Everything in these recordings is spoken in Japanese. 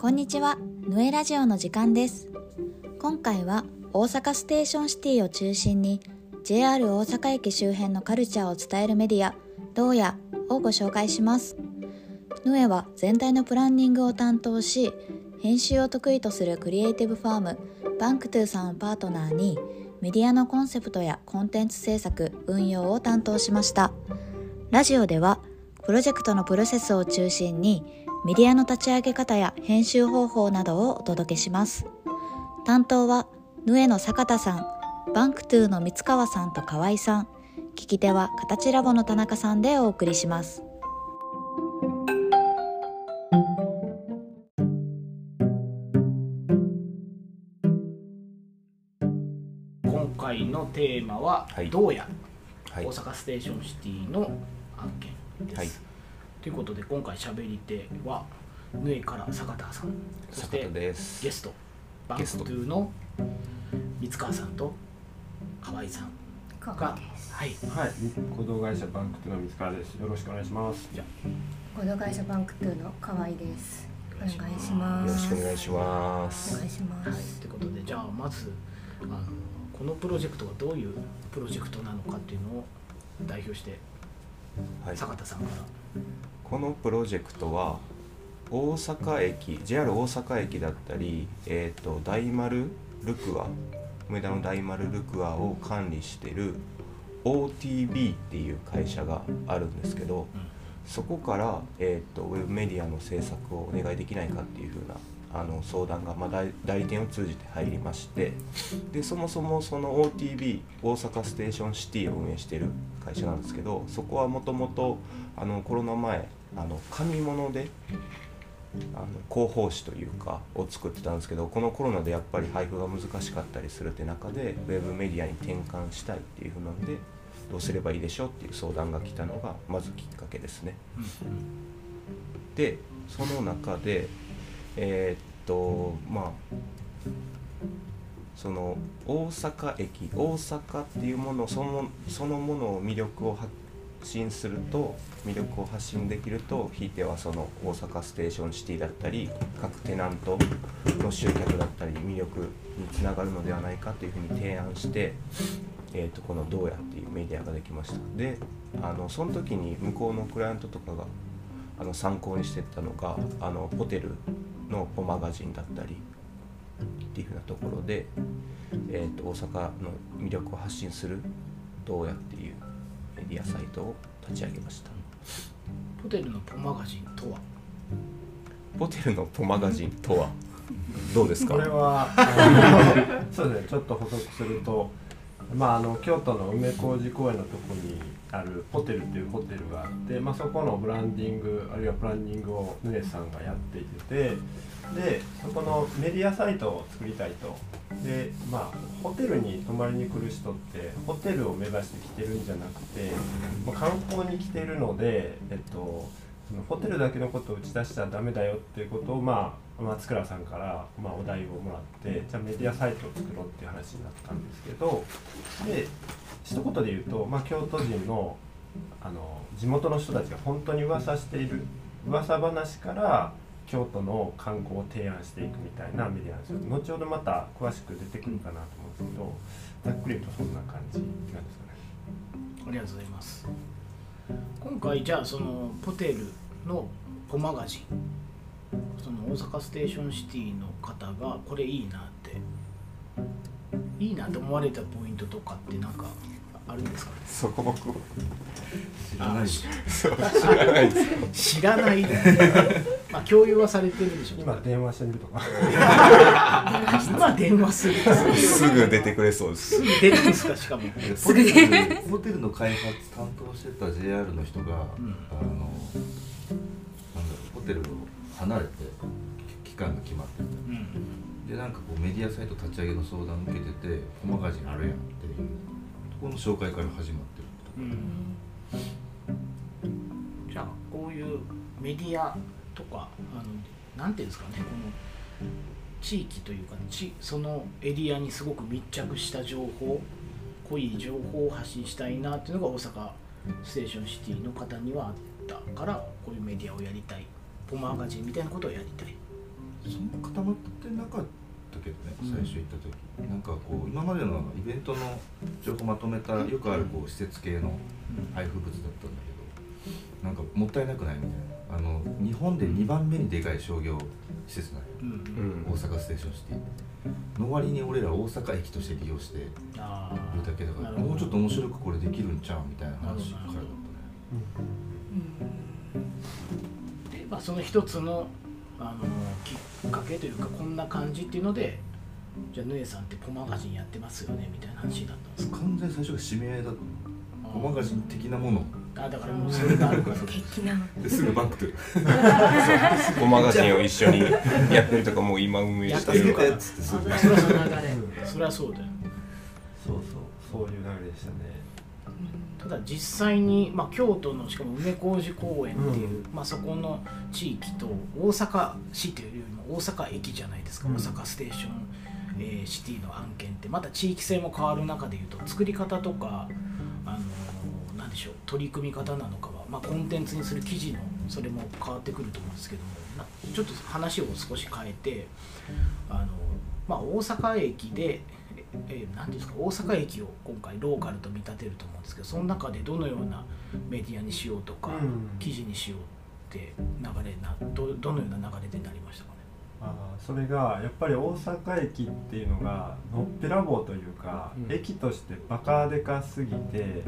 こんにちは、ヌエラジオの時間です。今回は大阪ステーションシティを中心に JR 大阪駅周辺のカルチャーを伝えるメディア、 do-ya?をご紹介します。ヌエは全体のプランニングを担当し、編集を得意とするクリエイティブファーム、バンクトゥーさんをパートナーに、メディアのコンセプトやコンテンツ制作、運用を担当しました。ラジオでは、プロジェクトのプロセスを中心に、メディアの立ち上げ方や編集方法などをお届けします。担当は、ヌエの坂田さん、バンクトゥーの三川さんと河合さん、聞き手は形ラボの田中さんでお送りします。今回のテーマは「はい do-ya?」はい大阪ステーションシティの案件です。はいということで今回しゃべり手はヌエから坂田さん。そして坂田です。ゲストバンクゲスト。トゥーの三川さんと河合さんが。はい。はい、合同会社バンクトゥの三川です。よろしくお願いします。じゃ合同会社バンクトゥーの河合です。お願いしお願いします。よろしくお願いしまお願すいしまあはい。す。ということでじゃあまずあのこのプロジェクトがどういうプロジェクトなのかっていうのを代表してはい。坂田さんから、このプロジェクトは大阪駅 JR 大阪駅だったり、えー、と大丸ルクア梅田の大丸ルクアを管理してる OTB っていう会社があるんですけどそこから、えー、とウェブメディアの制作をお願いできないかっていうふうなあの相談が、まあ、代理店を通じて入りましてでそもそもその OTB 大阪ステーションシティを運営してる会社なんですけどそこはもともとコロナ前あの紙物であの広報誌というかを作ってたんですけどこのコロナでやっぱり配布が難しかったりするって中でウェブメディアに転換したいっていうふうなんでどうすればいいでしょうっていう相談が来たのがまずきっかけですね。でその中でえーっとまあその大阪駅大阪っていうものそのそのものを魅力を発信すると魅力を発信できるとひいてはその大阪ステーションシティだったり各テナントの集客だったり魅力につながるのではないかというふうに提案して、えー、とこの「どうや」っていうメディアができました。であのその時に向こうのクライアントとかがあの参考にしてたのがあのホテルのポマガジンだったりっていうふうなところで、えー、と大阪の魅力を発信する「どうや」っていうメディアサイトを立ち上げました。ホテルのポマガジンとは？ホテルのポマガジンとは？どうですか？これは そうですね。ちょっと補足すると、まああの京都の梅小路公園のとこにあるホテルっていうホテルがあって、まあそこのブランディングあるいはプランニングをヌネさんがやっていてで、そこのメディアサイトを作りたいと。で、まあホテルに泊まりに来る人ってホテルを目指して来てるんじゃなくて、まあ観光に来てるので、えっと。そのホテルだけのことを打ち出しちゃダメだよっていうことを、まあ、松倉さんから、まあ、お題をもらってじゃあメディアサイトを作ろうっていう話になったんですけどで一言で言うと、まあ、京都人のあの地元の人たちが本当に噂している噂話から京都の観光を提案していくみたいなメディアなんですよ。後ほどまた詳しく出てくるかなと思うんですけどざっくり言うとそんな感じなんですかね。ありがとうございます。今回じゃあそのホテルのポマガジンその大阪ステーションシティの方がこれいいなって。いいなって思われたポイントとかってなんかあるんですか？ねそこ僕知らない。そう。知らないです知らない。まあ共有はされてるでしょ。う今電話してみるとか。今電話する。すぐ出てくれそうです。すぐ出るんですか？しかも。ホテルホテルの開発担当してた JR の人が、ん。あのなんだろうホテルを離れて期間が決まってて。うん。でなんかこうメディアサイト立ち上げの相談受けてて「コマガジンあるやん」っていうところの紹介から始まってるうん。じゃあこういうメディアとかあのなんていうんですかねこの地域というか地そのエリアにすごく密着した情報濃い情報を発信したいなっていうのが大阪ステーションシティの方にはあったからこういうメディアをやりたいポマガジンみたいなことをやりたい。そんな固まってなかったけどねうん。最初行った時、なんかこう今までのイベントの情報まとめたよくあるこう施設系の配布物だったんだけどなんかもったいなくないみたいな。あの日本で2番目にでかい商業施設なんようん。うん。大阪ステーションシティ。の割に俺ら大阪駅として利用してるあだけだからもうちょっと面白くこれできるんちゃうみたいな話からだったね。で、まあ、その一つのあのきっかけというかこんな感じっていうのでじゃあヌエさんってポマガジンやってますよねみたいな話だったんですか？完全に最初が指名だったポマガジン的なもの。あだからもうそれがあるから。的 なですぐバックとるコ マガジンを一緒にやってるとかもう今運営してるから。っつってすぐそれはその流れ。それはそうだよ。そうそう。そういう流れでしたねただ実際に、まあ、京都のしかも梅小路公園っていう、まあ、そこの地域と大阪市というよりも大阪駅じゃないですか、うん。大阪ステーション、えーシティの案件って。また地域性も変わる中でいうと作り方とか、あのーでしょう取り組み方なのかは、まあ、コンテンツにする記事のそれも変わってくると思うんですけどもなちょっと話を少し変えて、あのまあ、大阪駅でえー、何ですか？大阪駅を今回ローカルと見立てると思うんですけどその中でどのようなメディアにしようとか、うん。記事にしようって流れなどどのような流れでなりましたかね？あーそれがやっぱり大阪駅っていうのがのっぺらぼうというか、うん。駅としてバカでかすぎて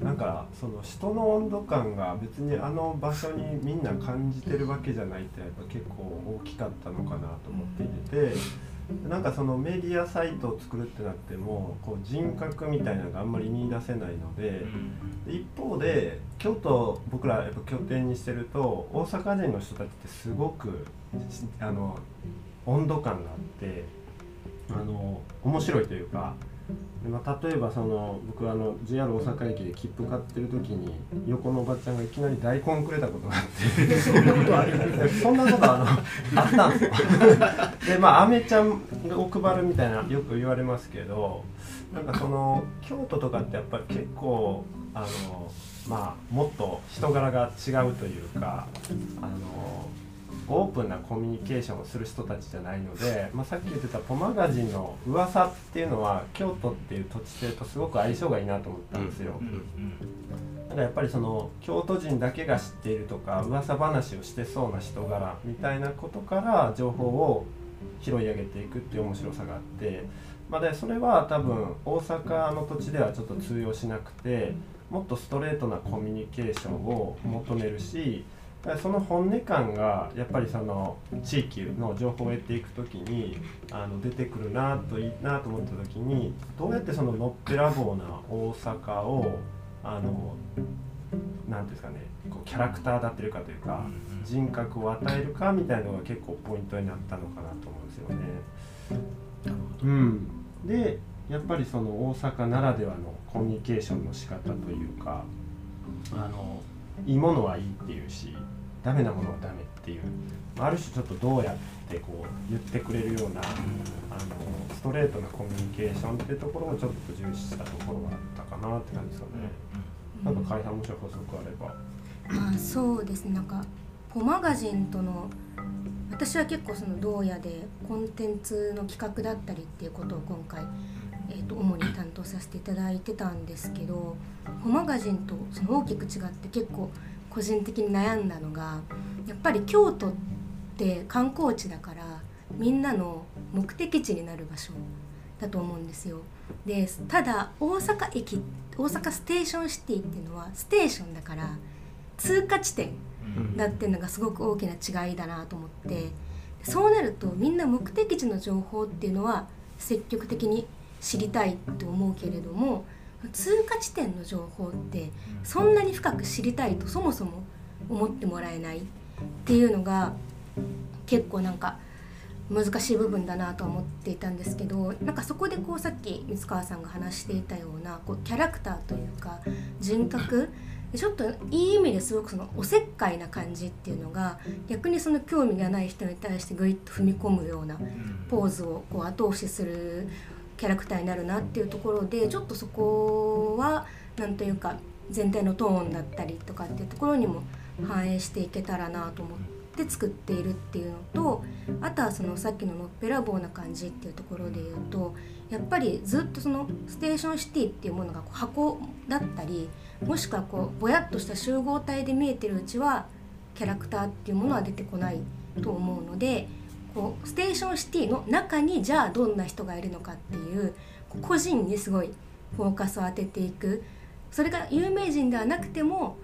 なんかその人の温度感が別にあの場所にみんな感じてるわけじゃないってやっぱ結構大きかったのかなと思っていてなんかそのメディアサイトを作るってなってもこう人格みたいなのがあんまり見出せないので。で一方で京都僕らやっぱ拠点にしてると大阪人の人たちってすごくしあの温度感があってあの面白いというかで、まあ、例えばその僕あの JR 大阪駅で切符買ってる時に横のおばちゃんがいきなり大根くれたことがあって。そんなことありそんなことあのあったんですよ。でまあアメちゃんを配るみたいなよく言われますけどなんかその京都とかってやっぱり結構あのまあもっと人柄が違うというかあのオープンなコミュニケーションをする人たちじゃないので、まあ、さっき言ってたポマガジンの噂っていうのは京都っていう土地性とすごく相性がいいなと思ったんですよ。うんうんだからやっぱりその京都人だけが知っているとか噂話をしてそうな人柄みたいなことから情報を拾い上げていくっていう面白さがあって、まあ、でそれは多分大阪の土地ではちょっと通用しなくてもっとストレートなコミュニケーションを求めるしだからその本音感がやっぱりその地域の情報を得ていく時にあの出てくるなといいなと思った時にどうやってそののっぺらぼうな大阪をあのなんていうんですかねこうキャラクター立ってるかというか人格を与えるかみたいなのが結構ポイントになったのかなと思うんですよね。うん、でやっぱりその大阪ならではのコミュニケーションの仕方というかあのいいものはいいっていうしダメなものはダメっていう。ある種ちょっとどうやってこう言ってくれるようなあのストレートなコミュニケーションってところをちょっと重視したところがあったかなって感じですよね。なんか開発もし補足あれば。まあそうです。ねなんかポマガジンとの私は結構その堂屋でコンテンツの企画だったりっていうことを今回、えー、と主に担当させていただいてたんですけどポマガジンとその大きく違って結構個人的に悩んだのがやっぱり京都って観光地だからみんなの目的地になる場所だと思うんですよ。でただ大阪駅大阪ステーションシティっていうのはステーションだから通過地点だっていうのがすごく大きな違いだなと思ってそうなるとみんな目的地の情報っていうのは積極的に知りたいと思うけれども通過地点の情報ってそんなに深く知りたいとそもそも思ってもらえないっていうのが結構なんか難しい部分だなと思っていたんですけどなんかそこでこうさっき三川さんが話していたようなこうキャラクターというか人格ちょっといい意味ですごくそのおせっかいな感じっていうのが逆にその興味がない人に対してグイッと踏み込むようなポーズをこう後押しするキャラクターになるなっていうところでちょっとそこはなんというか全体のトーンだったりとかっていうところにも反映していけたらなと思っで作っているっていうのとあとはそのさっきののっぺらぼうな感じっていうところで言うとやっぱりずっとそのステーションシティっていうものがこう箱だったりもしくはこうぼやっとした集合体で見えてるうちはキャラクターっていうものは出てこないと思うのでこうステーションシティの中にじゃあどんな人がいるのかっていう個人にすごいフォーカスを当てていく。それが有名人ではなくても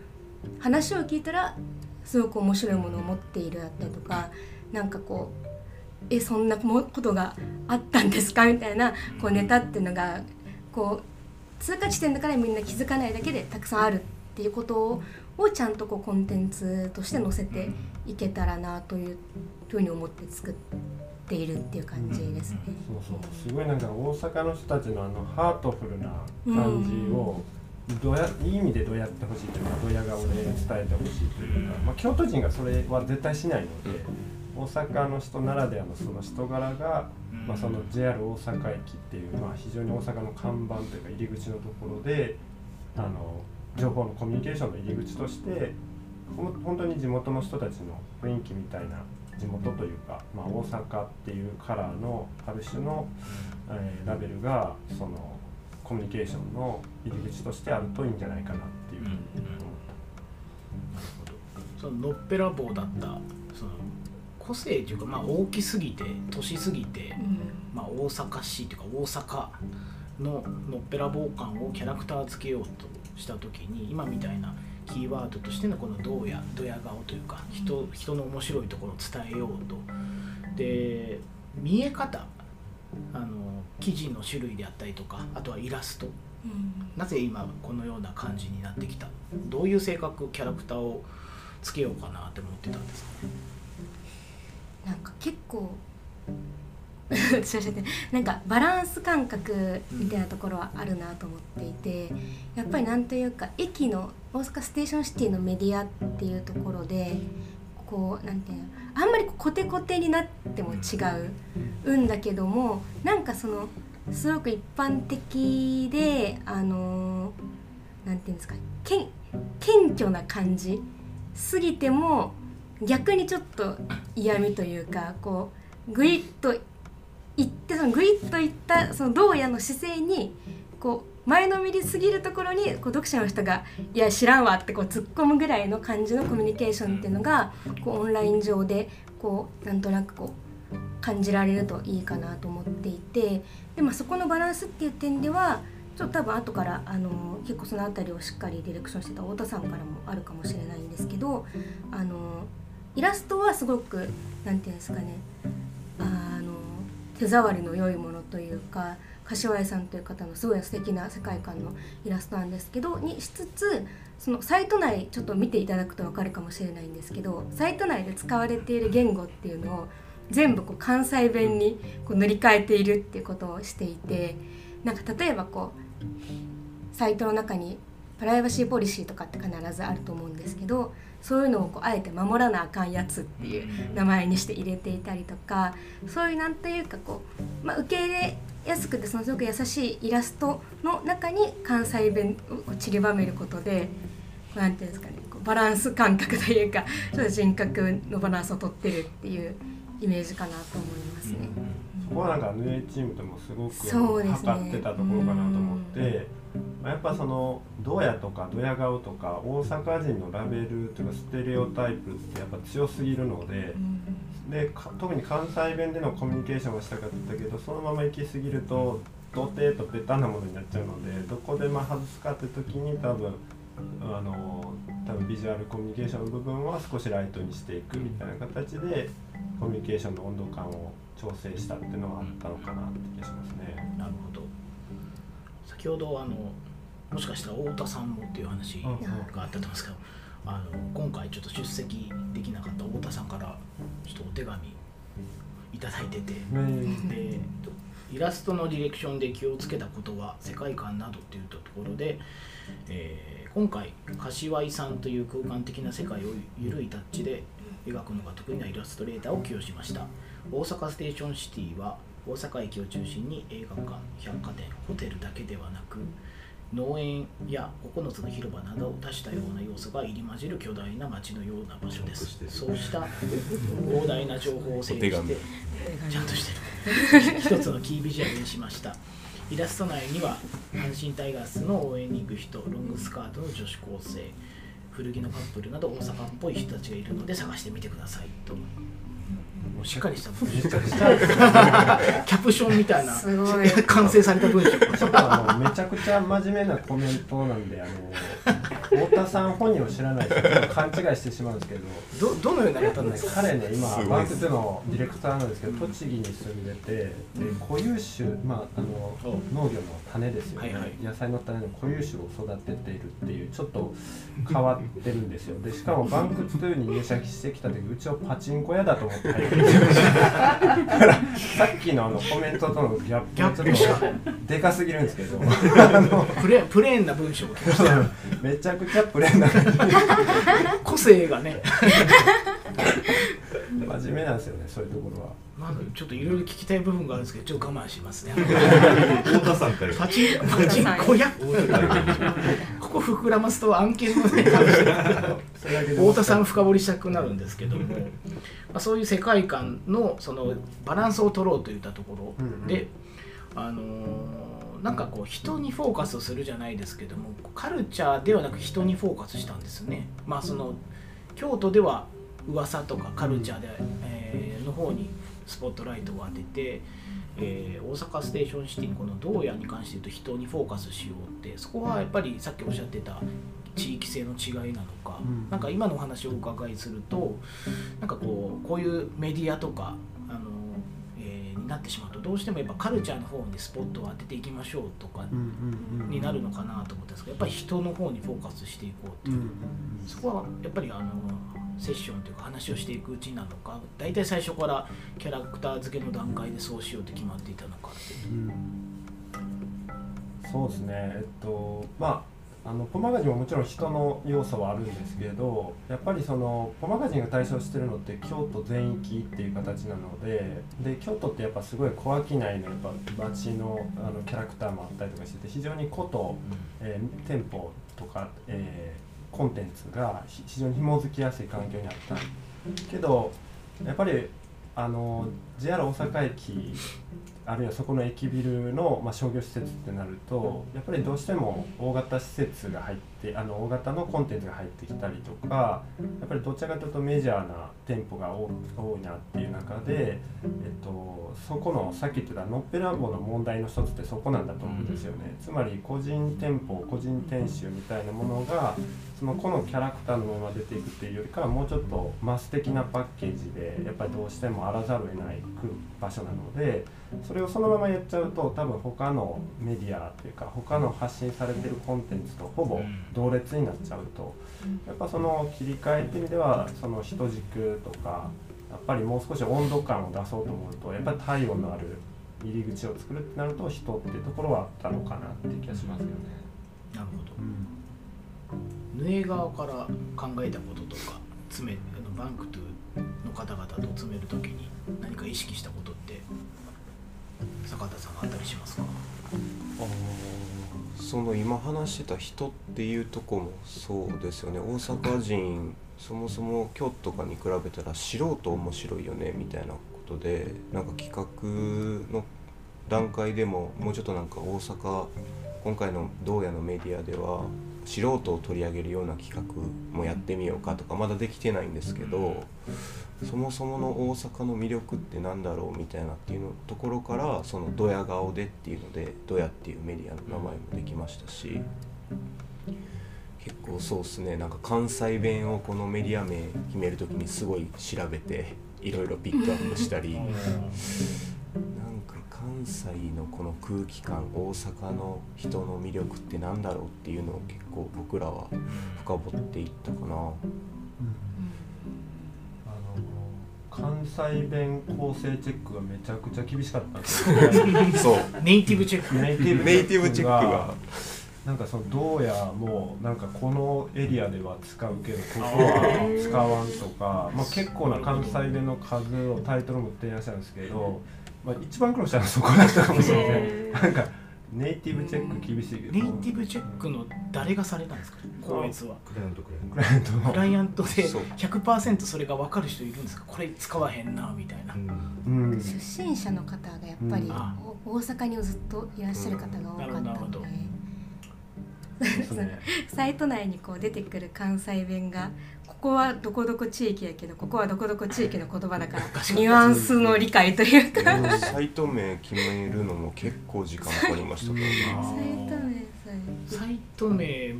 話を聞いたらすごく面白いものを持っているだったりとかなんかこうえそんなことがあったんですかみたいなこうネタっていうのがこう通過地点だからみんな気づかないだけでたくさんあるっていうことをちゃんとこうコンテンツとして載せていけたらなというふうに思って作っているっていう感じですね。そうそう。すごいなんか大阪の人たちのあのハートフルな感じを、どやいい意味でどうやってほしいというかどや顔で伝えてほしいというか、まあ、京都人がそれは絶対しないので大阪の人ならではのその人柄が、まあ、その JR 大阪駅っていう、まあ、非常に大阪の看板というか入り口のところであの情報のコミュニケーションの入り口として本当に地元の人たちの雰囲気みたいな地元というか、まあ、大阪っていうカラーのある種の、えー、ラベルがそのコミュニケーションの入り口としてあるといいんじゃないかなっていうふうに思った。なるほど。そののっぺらぼうだったその個性というか、まあ、大きすぎて年すぎて、まあ、大阪市というか大阪ののっぺらぼう感をキャラクターつけようとした時に今みたいなキーワードとしてのこのどうやどや顔というか人人の面白いところを伝えようと。で見え方あの記事の種類であったりとかあとはイラスト、うん、なぜ今このような感じになってきた？どういう性格キャラクターをつけようかなって思ってたんですか？ねなんか結構 なんかバランス感覚みたいなところはあるなと思っていてやっぱりなんというか駅の大阪ステーションシティのメディアっていうところでこうなんていうのあんまりコテコテになっても違うんだけどもなんかそのすごく一般的であのなんていうんですかけ謙虚な感じすぎても逆にちょっと嫌味というかこうグイッといってそのグイッといったその堂屋の姿勢にこう前のめりすぎるところにこう読者の人が「いや知らんわ」ってこう突っ込むぐらいの感じのコミュニケーションっていうのがこうオンライン上でこうなんとなくこう感じられるといいかなと思っていてで、まあ、そこのバランスっていう点ではちょっと多分後からあの結構その辺りをしっかりディレクションしてた太田さんからもあるかもしれないんですけどあのイラストはすごく何て言うんですかねあの手触りの良いものというか柏井さんという方のすごい素敵な世界観のイラストなんですけどにしつつそのサイト内ちょっと見ていただくと分かるかもしれないんですけどサイト内で使われている言語っていうのを全部こう関西弁にこう塗り替えているっていうことをしていてなんか例えばこうサイトの中にプライバシーポリシーとかって必ずあると思うんですけどそういうのをこうあえて守らなあかんやつっていう名前にして入れていたりとかそういうなんていうかこう、まあ、受け入れやすくてそのすごく優しいイラストの中に関西弁を散りばめることで何ていうんですかねこうバランス感覚というかちょっと人格のバランスをとってるっていうイメージかなと思いますね。そこはなんかヌエチームでもすごく測ってたところかなと思って。やっぱそのドヤとかドヤ顔とか大阪人のラベルというかステレオタイプってやっぱ強すぎるので,、で特に関西弁でのコミュニケーションがしたかったけどそのまま行き過ぎると土手とベタなものになっちゃうのでどこでまあ外すかって時に多分あの多分ビジュアルコミュニケーションの部分は少しライトにしていくみたいな形でコミュニケーションの温度感を調整したっていうのはあったのかなって気がしますね。なるほど先ほどあのもしかしたら太田さんもっていう話があったと思うんですけど、あの今回ちょっと出席できなかった太田さんからちょっとお手紙いただいてて、でイラストのディレクションで気をつけたことは世界観などっていうところで、えー、今回柏井さんという空間的な世界を緩いタッチで描くのが得意なイラストレーターを起用しました。大阪ステーションシティは大阪駅を中心に映画館百貨店ホテルだけではなく農園や9つの広場などを多したような要素が入り混じる巨大な街のような場所です。そうした 膨大な情報を整理してちゃんとしてる。一つのキービジュアルにしました。イラスト内には阪神タイガースの応援に行く人ロングスカートの女子高生古着のカップルなど大阪っぽい人たちがいるので探してみてくださいともうしっかりした文章 キャプションみたいな。すごい。完成された文章。ちょっとあのめちゃくちゃ真面目なコメントなんであの太田さん本人を知らない人は勘違いしてしまうんですけどどどのような方なんですか？彼ね今バンク2のディレクターなんですけど栃木に住んでてで固有種、まあ、あの農業の種ですよね、はいはい。野菜の種の固有種を育てているっていうちょっと変わってるんですよ。でしかもバンク2に入社してきた時うちをパチンコ屋だと思って入ってきてましただからさっきのあのコメントとのギャップがちょっとでかすぎるんですけど。あのプレプレーンな文章が来ました めちゃくちゃプレーンな感じ個性がね、真面目なんですよねそういうところは。まあ、ちょっといろいろ聞きたい部分があるんですけどちょっと我慢しますね。太田さんから。パチンパチンコ屋。ここ膨らますと案件のね太田さん深掘りしたくなるんですけど。も、まあ、そういう世界観のそのバランスを取ろうといったところで、あのーなんかこう人にフォーカスするじゃないですけどもカルチャーではなく人にフォーカスしたんですね。まあその京都では噂とかカルチャーで、えーの方にスポットライトを当てて、えー大阪ステーションシティにこの do-yaに関して言うと人にフォーカスしようってそこはやっぱりさっきおっしゃってた地域性の違いなのか、うんなんか今のお話をお伺いするとなんかこうこういうメディアとかあの、えーになってしまうとどうしてもやっぱカルチャーの方にスポットを当てていきましょうとかうんうんうんになるのかなと思ったんですけどやっぱり人の方にフォーカスしていこうっていう、そこはやっぱりあのセッションというか話をしていくうちになるのか大体最初からキャラクター付けの段階でそうしようと決まっていたのかっていう。そうですね。えっとまああのポマガジンももちろん人の要素はあるんですけどやっぱりそのポマガジンが対象してるのって京都全域っていう形なのでで京都ってやっぱすごい小商いのやっぱ町のあのキャラクターもあったりとかしてて非常に個と、えー店舗とか、えーコンテンツがひ非常に紐づきやすい環境にあった。けどやっぱりあの JR 大阪駅あるいはそこの駅ビルの、まあ、商業施設ってなるとやっぱりどうしても大型施設が入ってあの大型のコンテンツが入ってきたりとかやっぱりどちらかというとメジャーな店舗が多多いなっていう中で、えっと、そこのさっき言ってたのっぺらぼうの問題の一つってそこなんだと思うんですよね。つまり個人店舗個人店主みたいなものがその個のキャラクターのまま出ていくっていうよりかはもうちょっとマス的なパッケージでやっぱりどうしてもあらざるを得ない場所なのでそれをそのままやっちゃうと多分他のメディアっていうか他の発信されてるコンテンツとほぼ同列になっちゃうとやっぱその切り替えっていう意味ではその人軸とかやっぱりもう少し温度感を出そうと思うとやっぱり体温のある入り口を作るってなると人っていうところはあったのかなっていう気がしますよね。なるほどヌエ側から考えたこととか詰めあのバンクトゥの方々と詰めるときに何か意識したことって坂田さんあったりしますか？あーその今話してた人っていうとこもそうですよね。大阪人そもそも京都とかに比べたら素人面白いよねみたいなことでなんか企画の段階でももうちょっとなんか大阪今回の洞爺のメディアでは素人を取り上げるような企画もやってみようかとかまだできてないんですけどそもそもの大阪の魅力ってなんだろうみたいなっていうのところからそのドヤ顔でっていうのでドヤっていうメディアの名前もできましたし結構そうっすね。なんか関西弁をこのメディア名決める時にすごい調べていろいろピックアップしたり関西のこの空気感大阪の人の魅力ってなんだろうっていうのを結構僕らは深掘っていったかな。あの関西弁構成チェックがめちゃくちゃ厳しかったんですよ。そう。ネイティブチェック。ネイティブネイティブチェックが。なんかそのどうやもなんかこのエリアでは使うけどここは使わんとか、まあ、結構な関西弁の数をタイトルも提案したんですけど、まあ、一番苦労したのはそこだったかもしれない。なんかネイティブチェック厳しいけど。ネイティブチェックの誰がされたんですか？校閲は。クライアントクライアンクライアントのクライアントでそう100%それが分かる人いるんですか？これ使わへんなみたいな。ト、うん。うん。出身者の方がやっぱり大阪にずっといらっしゃる方が多かったなるほどのでですね サイト内にこう出てくる関西弁がここはどこどこ地域やけどここはどこどこ地域の言葉だからニュアンスの理解というか。サイト名決めるのも結構時間かかりましたからサイト名さサイト名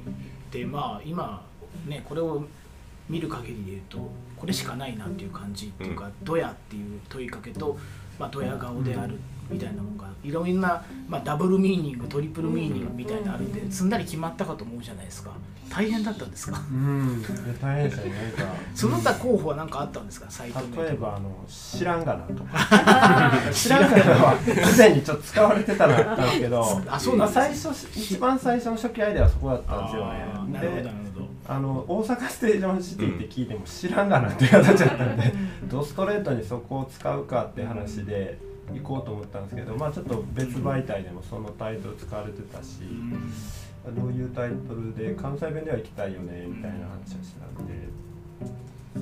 でまあ今ねこれを見る限りで言うとこれしかないなっていう感じっていうか「ドヤ」っていう問いかけと「まあ、ドヤ顔である」みたいなものがいろんな、まあ、ダブルミーニングトリプルミーニングみたいなのあるんですんなり決まったかと思うじゃないですか。大変だったんですかうんで大変でしたねなんか。その他候補は何かあったんですか？サイト名例えばあの知らんがなとか。知らんがな。はすでにちょっと使われてたのあったんですけどあそうなん最初一番最初の初期アイデアはそこだったんですよね。なるほどなでるほど。あの大阪ステーションシティって聞いても知らんがなっていう形だったんで、ドストレートにそこを使うかって話で行こうと思ったんですけどまあちょっと別媒体でもそのタイトル使われてたし、どういうタイトルで関西弁では行きたいよねみたいな話をしてたんで、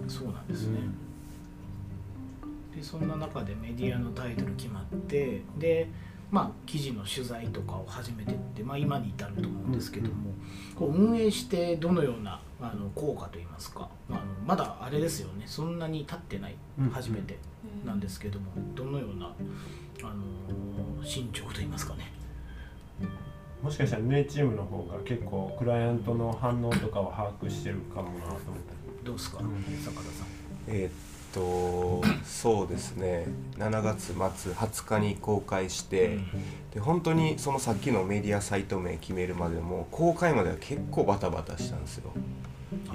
そうなんですね、でそんな中でメディアのタイトル決まってでまあ記事の取材とかを始めてって、まあ、今に至ると思うんですけども、こう運営してどのようなあの効果といいますか、まあ、まだあれですよね。そんなに経ってない。うん。初めてなんですけどもどのようなあの進捗といいますかね。もしかしたら運営チームの方が結構クライアントの反応とかを把握してるかもなと思ったどうですか、うん坂田さん。えーっとそうですね。7月末20日に公開して、で本当にそのさっきのメディアサイト名決めるまでも公開までは結構バタバタしたんですよ。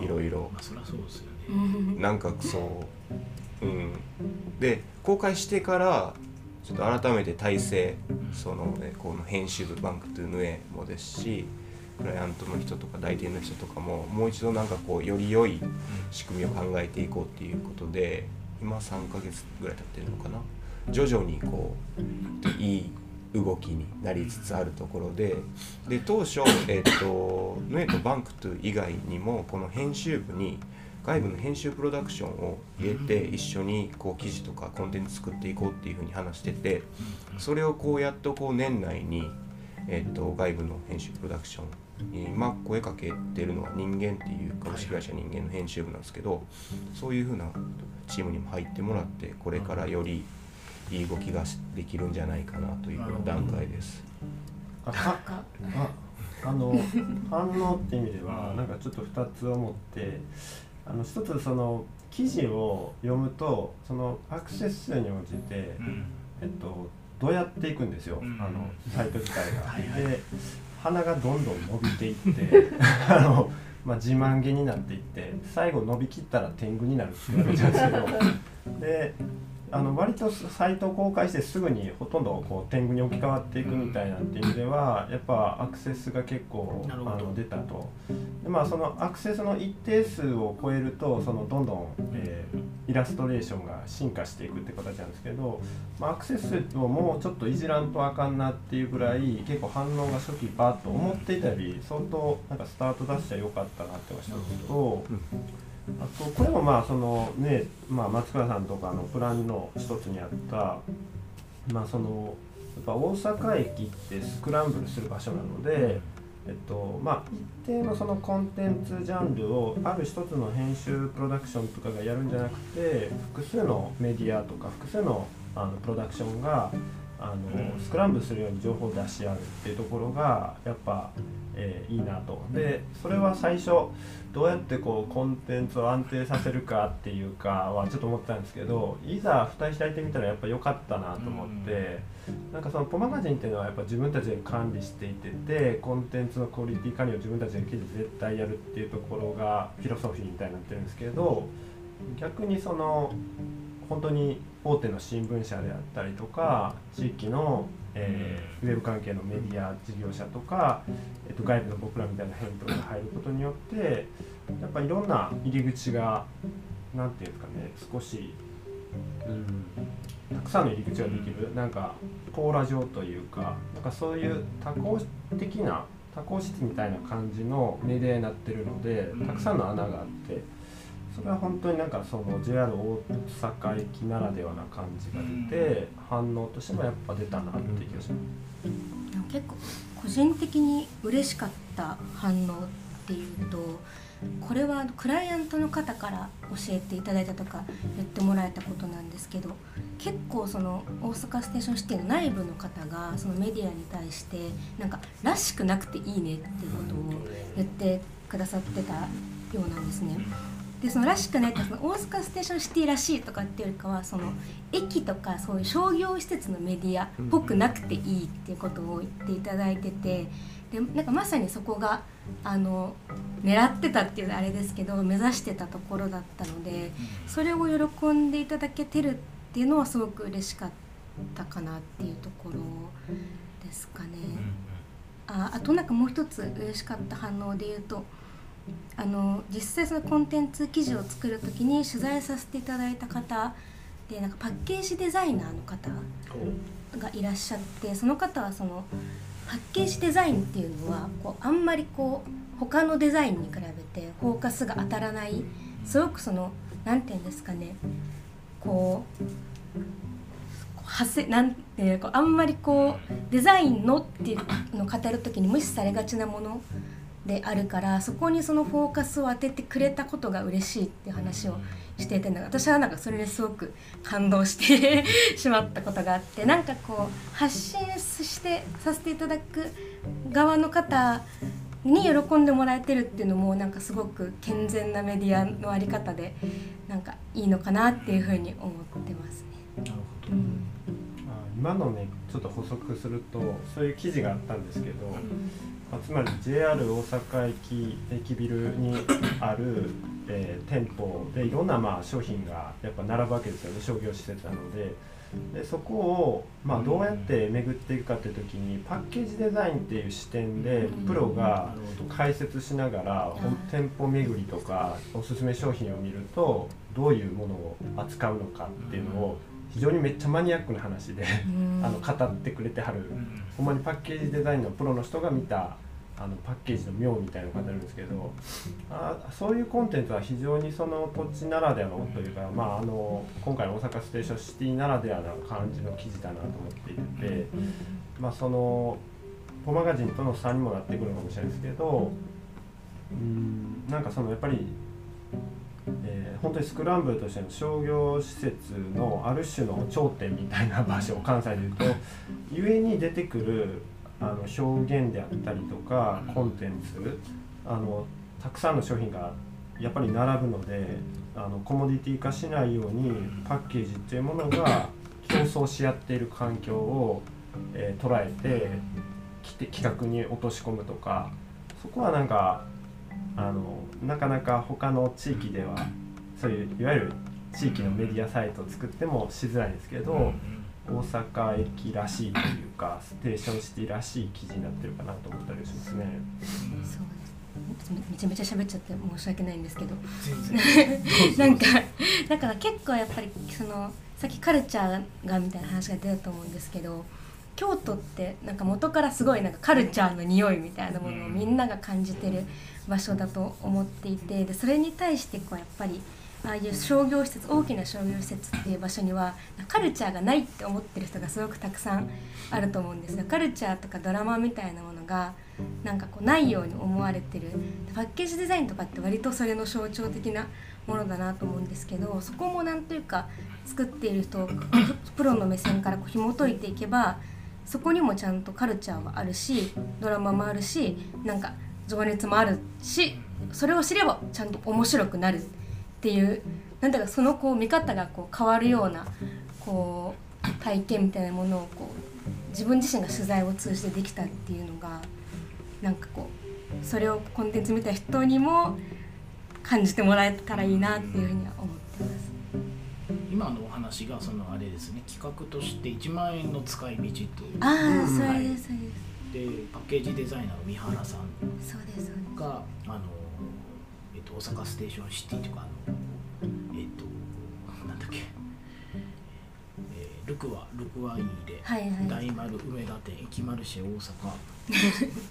いろいろ。まあ、そりゃそうですよね。うんなんかそううん。で公開してからちょっと改めて体制その、ね、この編集部バンクトゥーヌエもですしクライアントの人とか代理店の人とかももう一度なんかこうより良い仕組みを考えていこうっていうことで今3ヶ月ぐらい経ってるのかな？徐々にこういい動きになりつつあるところでで当初、えっとヌエとバンクトゥ以外にもこの編集部に外部の編集プロダクションを入れて一緒にこう記事とかコンテンツ作っていこうっていうふうに話しててそれをこうやっとこう年内に、えっと外部の編集プロダクションに今声かけてるのは人間っていう株式会社人間の編集部なんですけどそういうふうなチームにも入ってもらってこれからよりいい動きができるんじゃないかなという段階です。ああの反応って意味ではなんかちょっと2つ思ってあの一つその記事を読むとそのアクセス数に応じて、うん。えっと、どうやっていくんですよ、うん。あのサイト自体が。はいはい。で鼻がどんどん伸びていって あの、まあ、自慢げになっていって最後伸びきったら天狗になるって言われちゃうんですけど。であの割とサイトを公開してすぐにほとんどこう天狗に置き換わっていくみたいなっていう意味ではやっぱアクセスが結構あの出たとでまあそのアクセスの一定数を超えるとそのどんどん、えーイラストレーションが進化していくって形なんですけど、まあ、アクセスをもうちょっといじらんとあかんなっていうぐらい結構反応が初期バーッと思っていたより相当なんかスタート出しちゃよかったなってましたと。あとこれもまあそのね、まあ、松倉さんとかのプランの一つにあったまあそのやっぱ大阪駅ってスクランブルする場所なので、えっとまあ、一定のそのコンテンツジャンルをある一つの編集プロダクションとかがやるんじゃなくて複数のメディアとか複数のあのプロダクションがあのスクランブルするように情報を出し合うっていうところがやっぱ、えーいいなと。でそれは最初どうやってこうコンテンツを安定させるかっていうかはちょっと思ったんですけどいざ蓋開いてみたらやっぱ良かったなと思って、なんかそのポマガジンっていうのはやっぱ自分たちで管理していててコンテンツのクオリティ管理を自分たちで絶対やるっていうところがフィロソフィーみたいになってるんですけど逆にその本当に大手の新聞社であったりとか地域の、えーウェブ関係のメディア事業者とか、えっと、外部の僕らみたいなヘンプロが入ることによってやっぱいろんな入り口がなんていうんですかね少しうん、たくさんの入り口ができるなんかポーラ状というかなんかそういう多項的な多項室みたいな感じのメディアになってるのでたくさんの穴があってそれは本当になんかその JR 大阪駅ならではな感じが出て反応としてもやっぱ出たなっていう気がします結構個人的に嬉しかった反応っていうとこれはクライアントの方から教えていただいたとか言ってもらえたことなんですけど結構その大阪ステーションシティの内部の方がそのメディアに対してなんか「らしくなくていいね」っていうことを言ってくださってたようなんですね。でそのらしくないってその大阪ステーションシティらしいとかっていうよりかはその駅とかそういう商業施設のメディアっぽくなくていいっていうことを言っていただいててでなんかまさにそこがあの狙ってたっていうのはあれですけど目指してたところだったのでそれを喜んでいただけてるっていうのはすごく嬉しかったかなっていうところですかね。ああとなんかもう一つ嬉しかった反応で言うとあの実際そのコンテンツ記事を作る時に取材させていただいた方でなんかパッケージデザイナーの方がいらっしゃってその方はそのパッケージデザインっていうのはこうあんまりこう他のデザインに比べてフォーカスが当たらないすごくその何て言うんですかねこうはせなんていうかあんまりこうデザインのっていうのを語る時に無視されがちなものであるからそこにそのフォーカスを当ててくれたことが嬉しいって話をしていて私はなんかそれですごく感動して しまったことがあってなんかこう発信してさせていただく側の方に喜んでもらえてるっていうのもなんかすごく健全なメディアの在り方でなんかいいのかなっていうふうに思ってますね。なるほど、うん。今のねちょっと補足するとそういう記事があったんですけど、まあ、つまり JR 大阪駅駅ビルにある、えー、店舗でいろんなまあ商品がやっぱ並ぶわけですよね。商業施設なので。でそこを、まあ、どうやって巡っていくかっていう時にパッケージデザインっていう視点でプロが解説しながら店舗巡りとかおすすめ商品を見るとどういうものを扱うのかっていうのを非常にめっちゃマニアックな話であの語ってくれてはる。ほんまにパッケージデザインのプロの人が見たあのパッケージの妙みたいなのが語るんですけどあそういうコンテンツは非常にその土地ならではのというか、まあ、あの今回の大阪ステーションシティならではの感じの記事だなと思っていて、まあ、そのポマガジンとの差にもなってくるかもしれないですけどうんなんかそのやっぱりえー、本当にスクランブルとしての商業施設のある種の頂点みたいな場所関西でいうと故に出てくるあの表現であったりとかコンテンツあのたくさんの商品がやっぱり並ぶのであのコモディティ化しないようにパッケージっていうものが 競争し合っている環境を、えー、捉えて企画に落とし込むとかそこはなんかあのなかなか他の地域ではそういういわゆる地域のメディアサイトを作ってもしづらいんですけど、大阪駅らしいというかステーションシティらしい記事になってるかなと思ったりしますね。そうめちゃめちゃ喋っちゃって申し訳ないんですけど。なんかだから結構やっぱりそのさっきカルチャーがみたいな話が出たと思うんですけど京都ってなんか元からすごいなんかカルチャーの匂いみたいなものをみんなが感じてる場所だと思っていてでそれに対してこうやっぱりああいう商業施設大きな商業施設っていう場所にはカルチャーがないって思ってる人がすごくたくさんあると思うんですがカルチャーとかドラマみたいなものがなんかこうないように思われてるパッケージデザインとかって割とそれの象徴的なものだなと思うんですけどそこもなんというか作っている人プロの目線からこう紐解いていけばそこにもちゃんとカルチャーはあるしドラマもあるしなんか情熱もあるしそれを知ればちゃんと面白くなるっていうなんだかそのこう見方がこう変わるようなこう体験みたいなものをこう自分自身が取材を通じてできたっていうのがなんかこうそれをコンテンツ見た人にも感じてもらえたらいいなっていうふうには思ってます。今のお話がそのあれですね企画として1万円の使い道という。ああ、それですそれですでパッケージデザイナーの三原さんがあの、えっと、大阪ステーションシティとかあのえっとなんだっけ。ルクワルクワイーレ、はいはい。大丸梅田店駅マルシェ大阪。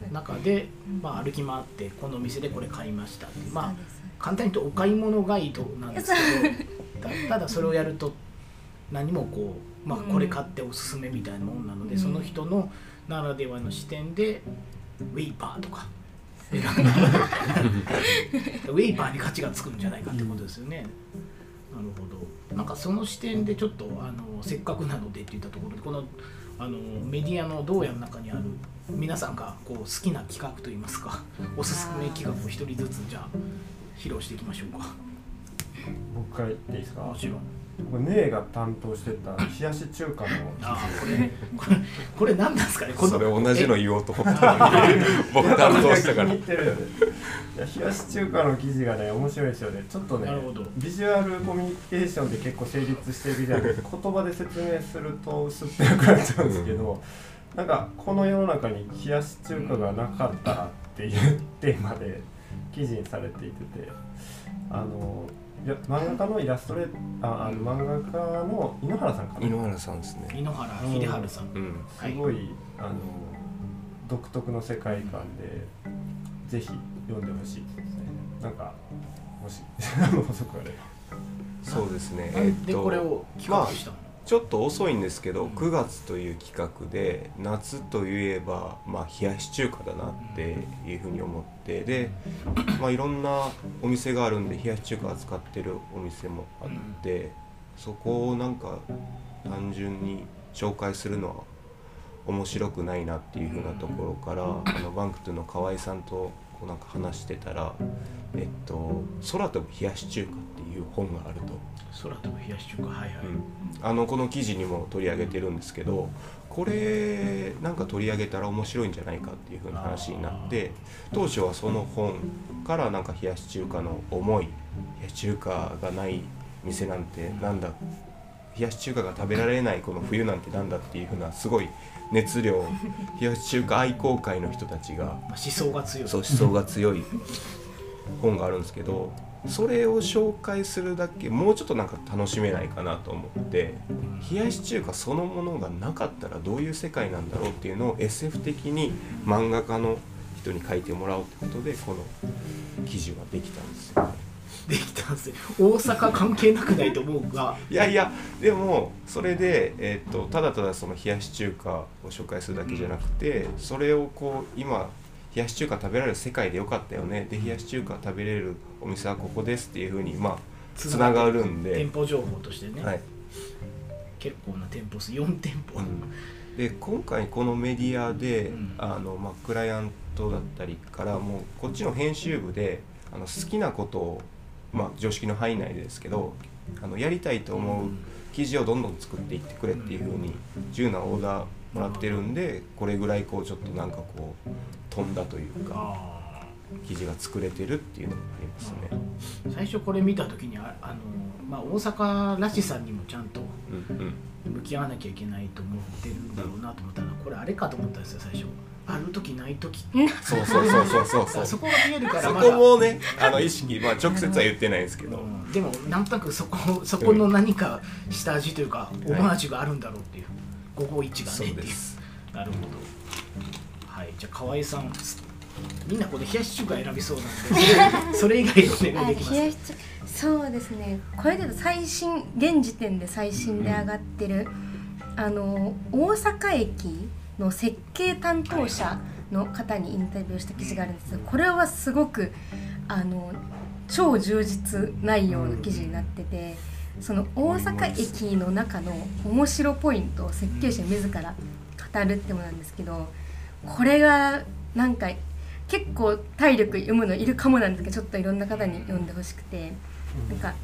の 中で、まあ、歩き回ってこの店でこれ買いましたってまあ簡単に言うとお買い物ガイドなんですけどたただそれをやると何もこう、まあ、うんこれ買っておすすめみたいなもんなので、うん。その人のならではの視点でウェイパーとか。選ん。だウェイパーに価値がつくんじゃないかってことですよね。なるほど。なんかその視点でちょっとあのせっかくなのでって言ったところでこのあのメディアの堂屋の中にある皆さんがこう好きな企画といいますかおすすめ企画を一人ずつじゃあ披露していきましょうか。僕から言っていいですか？もちろん姉が担当してた冷やし中華のああこれこれこれ何なんですかねこのそれ同じの言おうと思ったのに僕担当したからね冷やし中華の記事がね面白いですよねちょっとねなるほどビジュアルコミュニケーションで結構成立してる記事なんで言葉で説明すると薄っぺらくなっちゃうんですけど、なんかこの世の中に冷やし中華がなかったっていうテーマで記事にされていててあのいや漫画家のイラストレああの漫画家の井ノ原さんかな。井ノ原さんですね。井ノ原秀治さん、うん。はい。すごい、あの独特の世界観でぜひ読んでほしいですね。なんかもし そうですね。なんでこれを企画したの、ちょっと遅いんですけど9月という企画で夏といえば、まあ、冷やし中華だなっていうふうに思ってで、まあ、いろんなお店があるんで冷やし中華扱ってるお店もあってそこをなんか単純に紹介するのは面白くないなっていうふうなところからあのバンクトゥの河合さんとこうなんか話してたら「えっと、空飛ぶ冷やし中華」っていう本があると。空飛ぶ冷やし中華はいはい、あのこの記事にも取り上げてるんですけどこれなんか取り上げたら面白いんじゃないかっていう風な話になって当初はその本からなんか冷やし中華の思い冷やし中華がない店なんてなんだ冷やし中華が食べられないこの冬なんてなんだっていう風なすごい熱量冷やし中華愛好会の人たちがまあ、思想が強いそう思想が強い本があるんですけどそれを紹介するだけもうちょっとなんか楽しめないかなと思って冷やし中華そのものがなかったらどういう世界なんだろうっていうのを SF 的に漫画家の人に書いてもらおうってことでこの記事はできたんですよね。できたんですよ。大阪関係なくないと思うが。いやいやでもそれで、えー、とただただその冷やし中華を紹介するだけじゃなくてそれをこう今冷やし中華食べられる世界でよかったよね。で冷やし中華食べれるお店はここですっていうふうにまあつながるんで。店、舗情報としてね、はい。結構な店舗数。4店舗、で今回このメディアで、うん。あのまあ、クライアントだったりからもうこっちの編集部であの好きなことを、まあ、常識の範囲内ですけどあのやりたいと思う記事をどんどん作っていってくれっていうふうに自由なオーダーもらってるんでこれぐらいこうちょっとなんかこう飛んだというかあ記事が作れてるっていうのがありますね。ー最初これ見た時にああの、まあ、大阪らしさにもちゃんと向き合わなきゃいけないと思ってるんだろうなと思ったらこれあれかと思ったんですよ最初ある時ない時そうそうそうそうそうそう。そこが見えるからそまだ。こもねあの意識、まあ、直接は言ってないんですけど、うんでもなんとなくそこそこの何か下味というかオマージュがあるんだろうっていう。551がそねっていう。うです。なるほど。はいじゃあ河合さんみんなこれ冷やし中華選びそうなんでそれ それ以外のお願いできます。冷やし中そうですね。これで最新現時点で最新で上がってる、あの大阪駅の設計担当者の方にインタビューした記事があるんですけどこれはすごくあの超充実内容の記事になってて、その大阪駅の中の面白ポイントを設計士自ら語るってものなんですけどこれがなんか結構体力読むのいるかもなんですけどちょっといろんな方に読んでほしくてなんか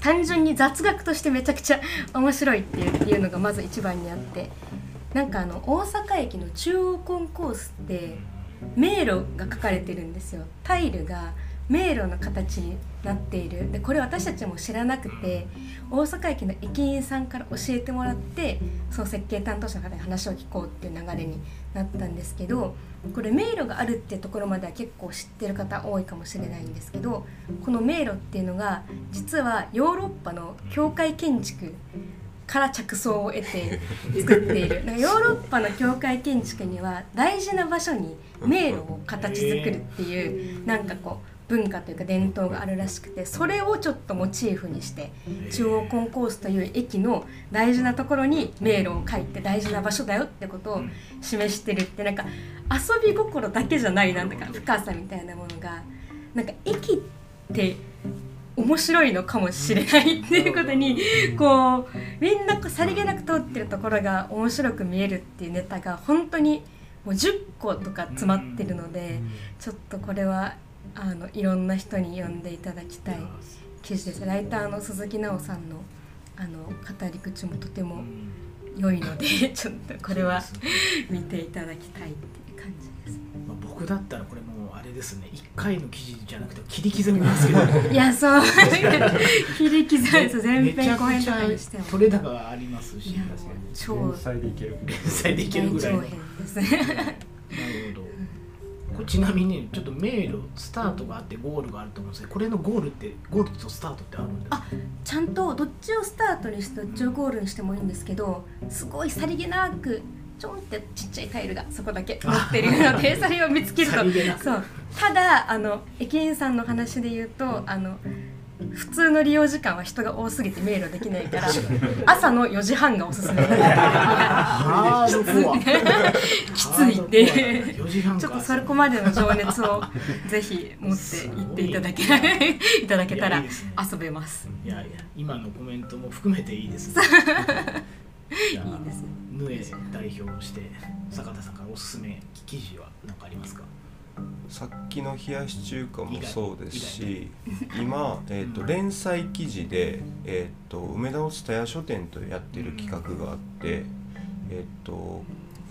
単純に雑学としてめちゃくちゃ面白いっていうっていうのがまず一番にあってなんかあの大阪駅の中央コンコースって迷路が書かれてるんですよ。タイルが迷路の形になっている。でこれ私たちも知らなくて大阪駅の駅員さんから教えてもらってその設計担当者の方に話を聞こうっていう流れになったんですけどこれ迷路があるっていうところまでは結構知ってる方多いかもしれないんですけどこの迷路っていうのが実はヨーロッパの教会建築から着想を得て作っている。なんかヨーロッパの教会建築には大事な場所に迷路を形作るっていうなんかこう文化というか伝統があるらしくてそれをちょっとモチーフにして中央コンコースという駅の大事なところに迷路を書いて大事な場所だよってことを示してるってなんか遊び心だけじゃないなんだか深さみたいなものがなんか駅って面白いのかもしれないっていうことにこうみんなさりげなく通ってるところが面白く見えるっていうネタが本当にもう10個とか詰まってるのでちょっとこれはあのいろんな人に読んでいただきたい記事です。ライターの鈴木奈緒さんのあの語り口もとても良いので ちょっとこれは見ていただきたいっていう感じです。まあ、僕だったらこれですね。1回の記事じゃなくて切り刻みますけど。いやそう。切り刻みです全編後編くちゃとかにしても取れ高がありますし。超連載でいける載でいけるぐらいの。大長編です。ねほど。ちなみにちょっと迷路スタートがあってゴールがあると思うんですけどこれのゴールってゴールとスタートってあるんですか？ちゃんとどっちをスタートにしてどっちをゴールにしてもいいんですけどすごいさりげなくちょんってちっちゃいタイルがそこだけ持ってるのでそれを見つけると。そう。ただあの駅員さんの話で言うとあの普通の利用時間は人が多すぎて迷路できないから朝の4時半がおすすめ。きつい。んで4時半ちょかっとそこまでの情熱を ぜひ持って行っていただけいただけたら遊べます。いやいや今のコメントも含めていいですね いいですね。ヌエ代表して坂田さんからおすすめ記事は何かありますか？さっきの冷やし中華もそうですし今、えー、と連載記事で、えー、と梅田の蔦屋書店とやってる企画があって、えー、と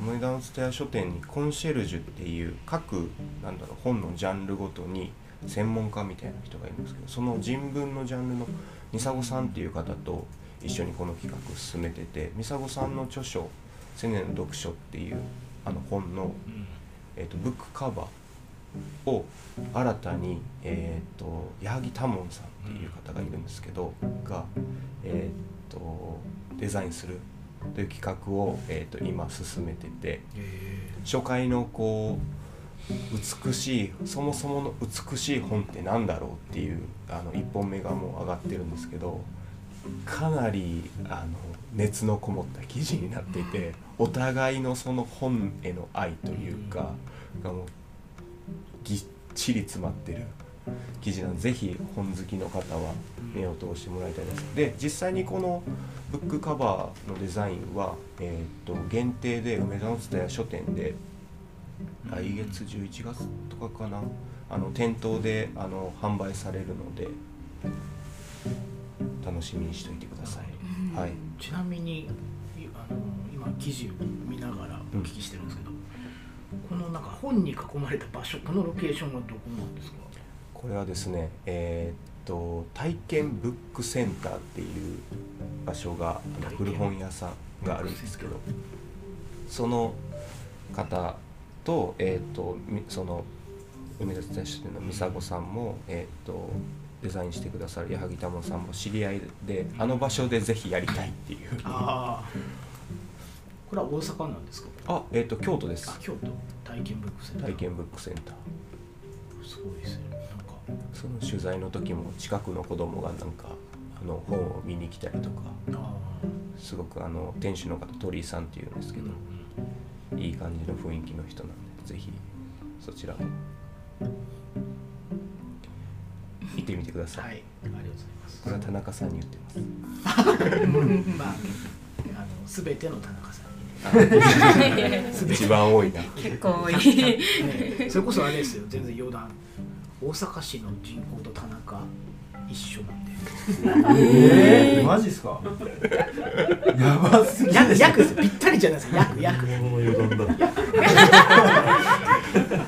梅田の蔦屋書店にコンシェルジュっていう各なんだろう本のジャンルごとに専門家みたいな人がいるんですけどその人文のジャンルのミサゴさんっていう方と一緒にこの企画を進めててミサゴさんの著書「千年の読書」っていうあの本の、えー、とブックカバーを新たに、えー、と矢作多門さんっていう方がいるんですけどが、えー、とデザインするという企画を、えー、と今進めてて初回のこう美しいそもそもの美しい本って何だろうっていうあの1本目がもう上がってるんですけどかなりあの熱のこもった記事になっていてお互いのその本への愛というかがもうぎっちり詰まってる記事なのでぜひ本好きの方は目を通してもらいたいです。で実際にこのブックカバーのデザインは、えー、と限定で梅田の蔦屋書店で来月11月とかかな？あの店頭であの販売されるので楽しみにしておいてください、はい、ちなみにいあの今記事を見ながらお聞きしてるんですけど、このなんか本に囲まれた場所このロケーションはどこなんですか？これはですねえーっと体験ブックセンターっていう場所が古本屋さんがあるんですけどその方と,、えーっとみその梅田蔦屋書店の美佐子さんも、えーっとデザインしてくださる矢作多門さんも知り合いであの場所でぜひやりたいっていう。ああこれは大阪なんですか？あえーっと京都です。あ京都。体験ブックセンター。体験ブックセンター。すごいですね。なんか。その取材の時も近くの子供がなんかあの本を見に来たりとかあすごくあの店主の方鳥居さんっていうんですけど、いい感じの雰囲気の人なんでぜひそちらも行ってみてください、あはいありがとうございます。これは田中さんに言ってます。まああの全ての田中さんに。ね 一番多いな。結構多い。ねそれこそあれですよ全然余談。大阪市の人口と田中一緒なんで。えー、マジっすか？やばすぎ約約ですよ。ぴったりじゃないですか。約約。物の余談だ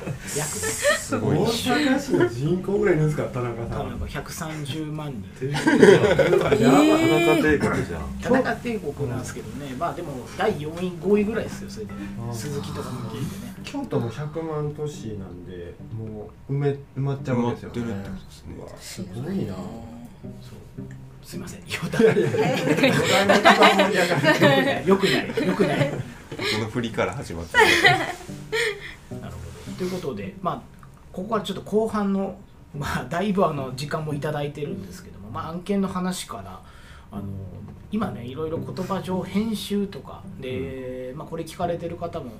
約です大阪市の人口ぐらいいるんですか田中さ。ん田中130万人田中帝国じゃん田中帝国なんですけどね。まあでも第4位5位ぐらいですよそれで。あー。鈴木とかも聞いてね。京都も100万都市なんでもう埋め埋まっちゃうわけですよね。埋まってるってことですね。うわすごいな。そう。すいません。よだよくない。よくない。この振りから始まってということでまあここからちょっと後半のまあだいぶあの時間も頂いてるんですけども、まあ、案件の話からあの今ねいろいろ言葉上編集とかで、まあ、これ聞かれてる方も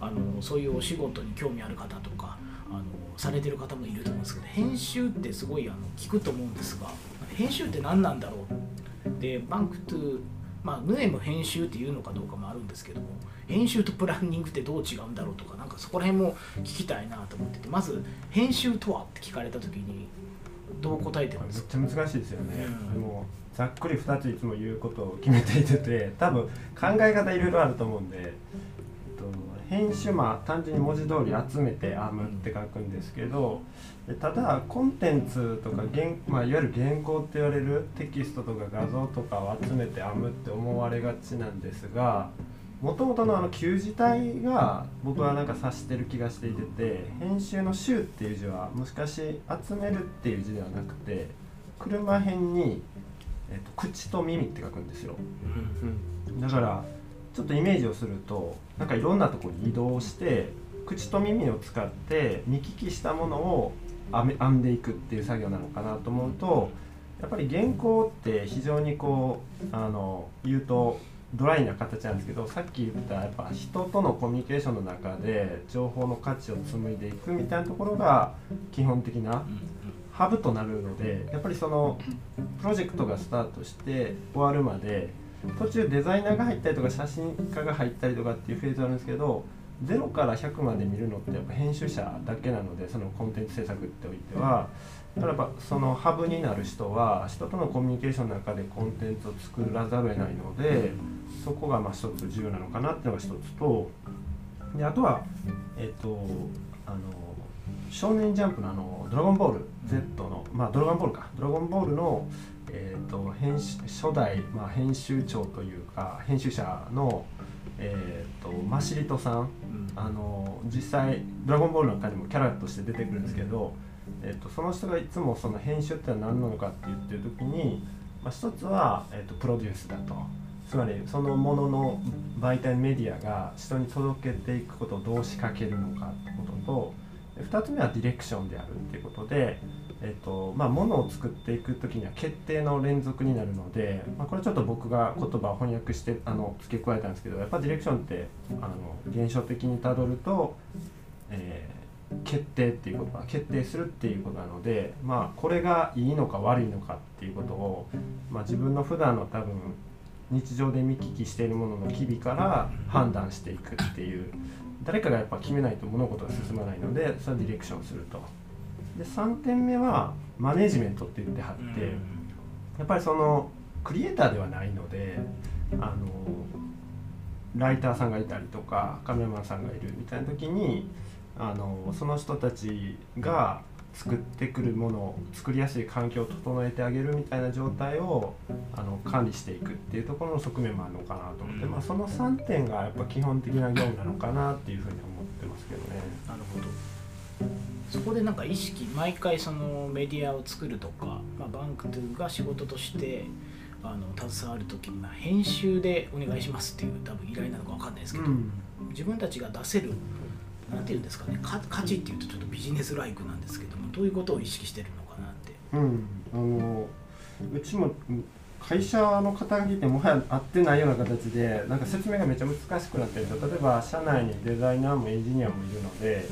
あのそういうお仕事に興味ある方とかあのされてる方もいると思うんですけど編集ってすごいあの聞くと思うんですが編集って何なんだろうでバンクトゥまあヌエも編集っていうのかどうかもあるんですけども編集とプランニングってどう違うんだろうとかなんかそこら辺も聞きたいなと思っててまず編集とはって聞かれた時にどう答えてます？かめっちゃ難しいですよね、うん。もうざっくり2ついつも言うことを決めていてて多分考え方いろいろあると思うんで、えっと、編集まあ単純に文字通り集めて編むって書くんですけどでただコンテンツとか原、まあ、いわゆる原稿って言われるテキストとか画像とかを集めて編むって思われがちなんですがもともとのあの旧字体が僕はなんか指してる気がしていてて編集の「集」っていう字はもしかし集めるっていう字ではなくて車辺に、えっと、口と耳って書くんですよ、うん、だからちょっとイメージをするとなんかいろんなところに移動して口と耳を使って見聞きしたものを編んでいくっていう作業なのかなと思うとやっぱり原稿って非常にこうあの言うとドライな形なんですけどさっき言ったやっぱ人とのコミュニケーションの中で情報の価値を紡いでいくみたいなところが基本的なハブとなるのでやっぱりそのプロジェクトがスタートして終わるまで途中デザイナーが入ったりとか写真家が入ったりとかっていうフェーズあるんですけど0から100まで見るのってやっぱ編集者だけなのでそのコンテンツ制作っておいてはだそのハブになる人は人とのコミュニケーションの中でコンテンツを作らざるを得ないのでそこがまあ一つ重要なのかなっていうのが一つとであとはえっ、とあの少年ジャンプのあの「ドラゴンボール Z の」まあドラゴンボールか。ドラゴンボールの、えー、と編集初代、まあ、編集長というか編集者の、えー、とマシリトさん。あの実際「ドラゴンボール」の中にもキャラとして出てくるんですけど、えー、とその人がいつもその編集ってのは何なのかって言ってる時に、まあ、一つは、えー、とプロデュースだと。つまりそのものの媒体メディアが人に届けていくことをどう仕掛けるのかってことと2つ目はディレクションであるっていうことで、えっとまあ、ものを作っていく時には決定の連続になるので、まあ、これちょっと僕が言葉を翻訳してあの付け加えたんですけどやっぱディレクションってあの現象的にたどると、えー決定っていうことは決定するっていうことなので、まあ、これがいいのか悪いのかっていうことを、まあ、自分の普段の多分日常で見聞きしているものの機微から判断していくっていう誰かがやっぱ決めないと物事が進まないのでそれはディレクションすると。で3点目はマネジメントって言ってはってやっぱりそのクリエイターではないのであのライターさんがいたりとかカメラマンさんがいるみたいな時にあのその人たちが作ってくるものを作りやすい環境を整えてあげるみたいな状態をあの管理していくっていうところの側面もあるのかなと思って、まあ、その3点がやっぱ基本的な業務なのかなっていうふうに思ってますけどね。なるほど。そこでなんか意識毎回そのメディアを作るとか、まあ、バンクトゥが仕事としてあの携わる時に、まあ、編集でお願いしますっていう多分依頼なのか分かんないですけど、うん。自分たちが出せるなんていうんですかね価値っていうとちょっとビジネスライクなんですけどもどういうことを意識してるのかなって。うん、あのうちも会社の肩書きってもはや合ってないような形でなんか説明がめっちゃ難しくなってるんですよ例えば社内にデザイナーもエンジニアもいるので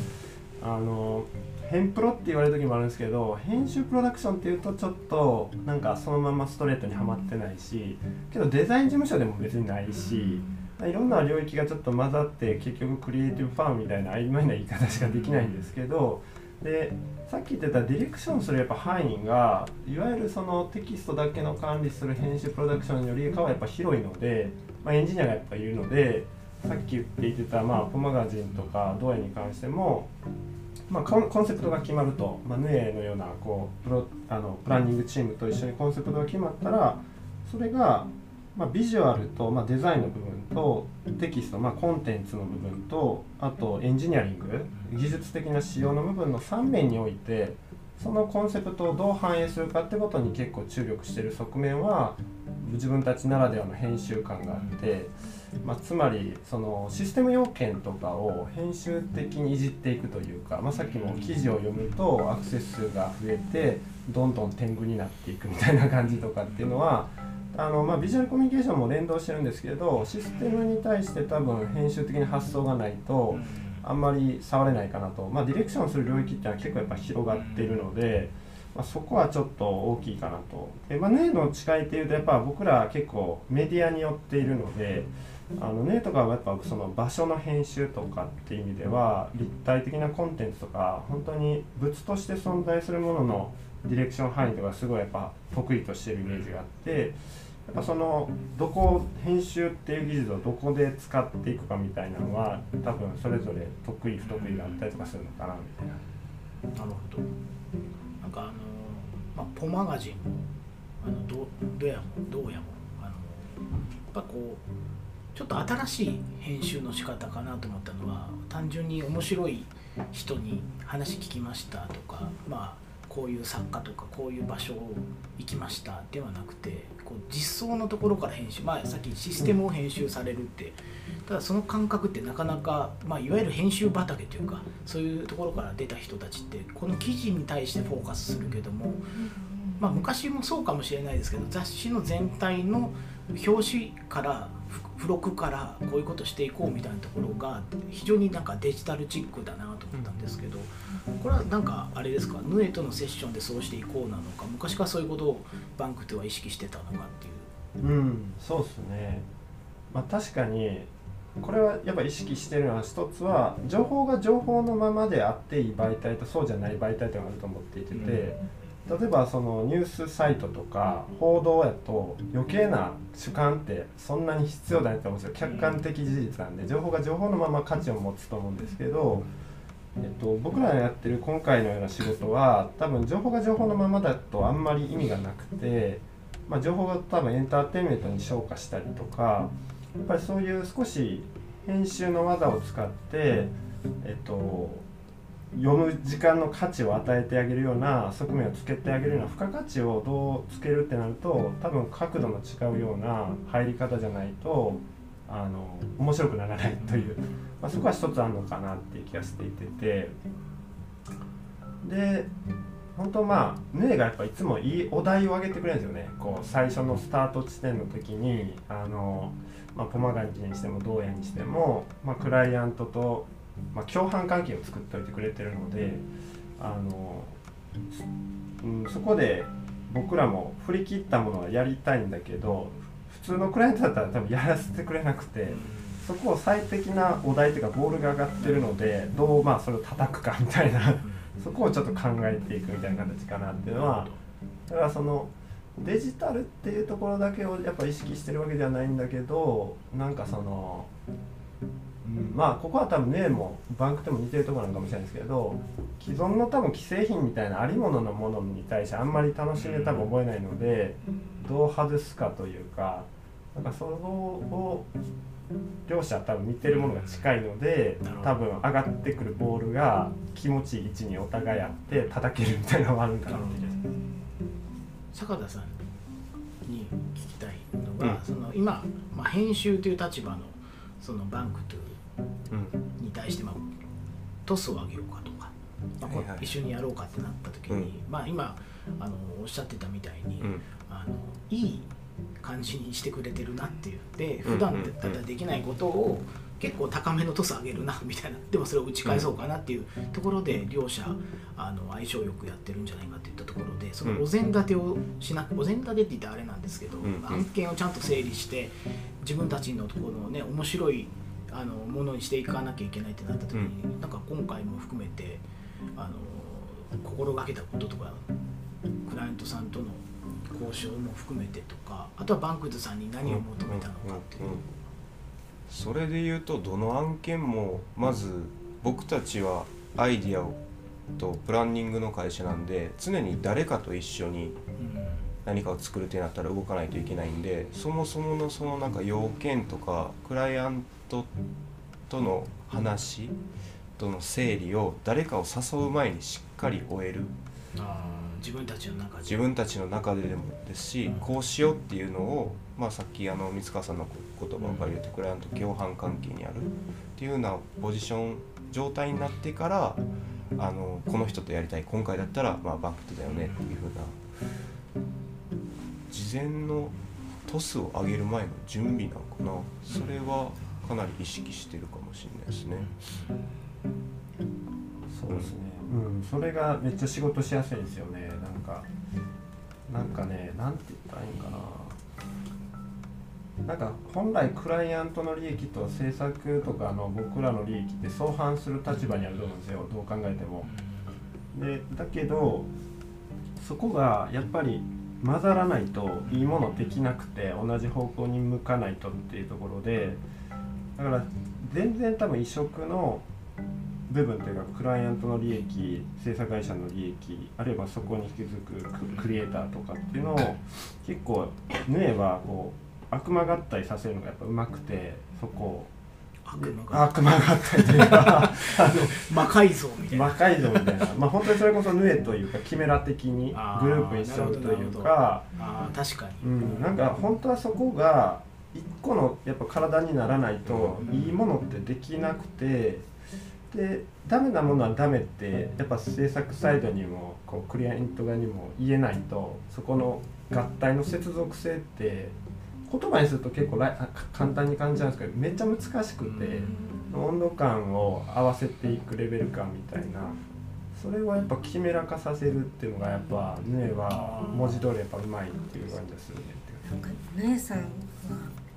あの編プロって言われる時もあるんですけど編集プロダクションっていうとちょっとなんかそのままストレートにはまってないしけどデザイン事務所でも別にないしいろんな領域がちょっと混ざって結局クリエイティブファンみたいな曖昧な言い方しかできないんですけどでさっき言ってたディレクションするやっぱ範囲がいわゆるそのテキストだけの管理する編集プロダクションよりかはやっぱ広いので、まあ、エンジニアがやっぱいるのでさっき言っていてた、まあ、ポマガジンとかドアに関しても、まあ、コンセプトが決まると、まあ、ヌエのようなこうプロあのプランニングチームと一緒にコンセプトが決まったらそれが、まあ、ビジュアルと、まあ、デザインの部分とテキスト、まあ、コンテンツの部分とあとエンジニアリング技術的な仕様の部分の3面においてそのコンセプトをどう反映するかってことに結構注力してる側面は自分たちならではの編集感があって、まあ、つまりそのシステム要件とかを編集的にいじっていくというか、まあ、さっきも記事を読むとアクセス数が増えてどんどん天狗になっていくみたいな感じとかっていうのはあの、まあ、ビジュアルコミュニケーションも連動してるんですけどシステムに対して多分編集的な発想がないとあんまり触れないかなと、まあ、ディレクションする領域っていうのは結構やっぱ広がっているので。まあ、そこはちょっと大きいかなと。で、まあ、ネの違いっていうとやっぱ僕ら結構メディアによっているのであのネとかはやっぱその場所の編集とかっていう意味では立体的なコンテンツとか本当に物として存在するもののディレクション範囲とかすごいやっぱ得意としてるイメージがあってやっぱそのどこ編集っていう技術をどこで使っていくかみたいなのは多分それぞれ得意不得意があったりとかするのかなみたいな。なるほど。なんかあの、まあ、ポマガジン。もあのどどやもどうやも。あのやっぱこうちょっと新しい編集の仕方かなと思ったのは単純に面白い人に話聞きましたとかまあこういう作家とかこういう場所行きましたではなくてこう実装のところから編集まあさっきシステムを編集されるってただその感覚ってなかなか、まあ、いわゆる編集畑というかそういうところから出た人たちってこの記事に対してフォーカスするけども、まあ、昔もそうかもしれないですけど雑誌の全体の表紙から付録からこういうことしていこうみたいなところが非常になんかデジタルチックだなと思ったんですけどこれはなんかあれですか？ヌエとのセッションでそうしていこうなのか？昔からそういうことをバンクでは意識してたのかっていう。うん、そうですね。まあ確かにこれはやっぱ意識してるのは一つは情報が情報のままであっていい媒体とそうじゃない媒体というのがあると思っていてて、例えばそのニュースサイトとか報道やと余計な主観ってそんなに必要ないと思うんですよ。客観的事実なんで情報が情報のまま価値を持つと思うんですけど、えっと、僕らのやってる今回のような仕事は多分情報が情報のままだとあんまり意味がなくて、まあ、情報が多分エンターテインメントに昇華したりとかやっぱりそういう少し編集の技を使って、えっと、読む時間の価値を与えてあげるような側面をつけてあげるような付加価値をどうつけるってなると多分角度の違うような入り方じゃないとあの面白くならないという、まあ、そこは一つあるのかなっていう気がしていてて。で本当まあヌエがやっぱいつもいいお題を挙げてくれるんですよね。こう最初のスタート地点の時にあの、まあ、ポマガンジにしてもどうやにしても、まあ、クライアントと、まあ、共犯関係を作っておいてくれてるのであの、うん、そこで僕らも振り切ったものはやりたいんだけど普通のクライアントだったら多分やらせてくれなくて。そこを最適なお題というかボールが上がってるのでどうまあそれを叩くかみたいなそこをちょっと考えていくみたいな形かなっていうのはだからそのデジタルっていうところだけをやっぱ意識してるわけではないんだけどなんかその、うん、まあここは多分ねもバンクでも似てるところなのかもしれないですけど既存の多分既製品みたいなありもののものに対してあんまり楽しんで多分覚えないのでどう外すかというかなんかそれを両者多分似てるものが近いので多分上がってくるボールが気持ちいい位置にお互いあって叩けるみたいなのがあるんかなって坂田さんに聞きたいのが、うん、その今、まあ、編集という立場のそのバンクトゥに対して、まあ、トスを上げようかとか、まあ、はい。はい、一緒にやろうかってなった時に、うん、まあ、今あのおっしゃってたみたいに、うん、あのいい感じにしてくれてるなっていうで普段だったらできないことを結構高めのトス上げるなみたいな。でもそれを打ち返そうかなっていうところで両者あの相性よくやってるんじゃないかっていったところでそのお膳立てをしなお膳立てって言ったらあれなんですけど案件をちゃんと整理して自分たちのところのね面白いあのものにしていかなきゃいけないってなった時になんか今回も含めてあの心がけたこととかクライアントさんとの交渉も含めてとかあとはバンクズさんに何を求めたのかっていう、それで言うとどの案件もまず僕たちはアイディアをとプランニングの会社なんで常に誰かと一緒に何かを作るってなったら動かないといけないんでそもそものそのなんか要件とかクライアントとの話との整理を誰かを誘う前にしっかり終える。自分たちの中で。自分たちの中ででもですし、うん。こうしようっていうのを、まあ、さっきあの三川さんの言葉を借りるとクライアント共犯関係にあるっていうようなポジション状態になってからあのこの人とやりたい今回だったら、まあ、バンクトだよねっていうふうな事前のトスを上げる前の準備なのかな。それはかなり意識してるかもしれないですね。そうですね、うん、それがめっちゃ仕事しやすいですよね。なんかなんかねなんて言ったらいいんかな。なんか本来クライアントの利益と制作とかの僕らの利益って相反する立場にあると思うんですよ。どう考えても。でだけどそこがやっぱり混ざらないといいものできなくて同じ方向に向かないとっていうところでだから全然多分異色の部分というかクライアントの利益制作会社の利益あるいはそこに引き継ぐククリエイターとかっていうのを結構ヌエはこう悪魔合体させるのがやっぱうまくてそこを悪魔合体というかあの魔改造みたいな魔改造みたいなまあ本当にそれこそヌエというかキメラ的にグループにしちゃうというかあー確かに。うんなんか本当はそこが一個のやっぱ体にならないとうん。いいものってできなくてでダメなものはダメってやっぱ制作サイドにもこうクリアイント側にも言えないとそこの合体の接続性って言葉にすると結構簡単に感じちゃうんですけどめっちゃ難しくて。温度感を合わせていくレベル感みたいなそれをやっぱキメラ化させるっていうのがやっぱヌエは文字通りやっぱうまいっていう感じですよねなんか姉さんは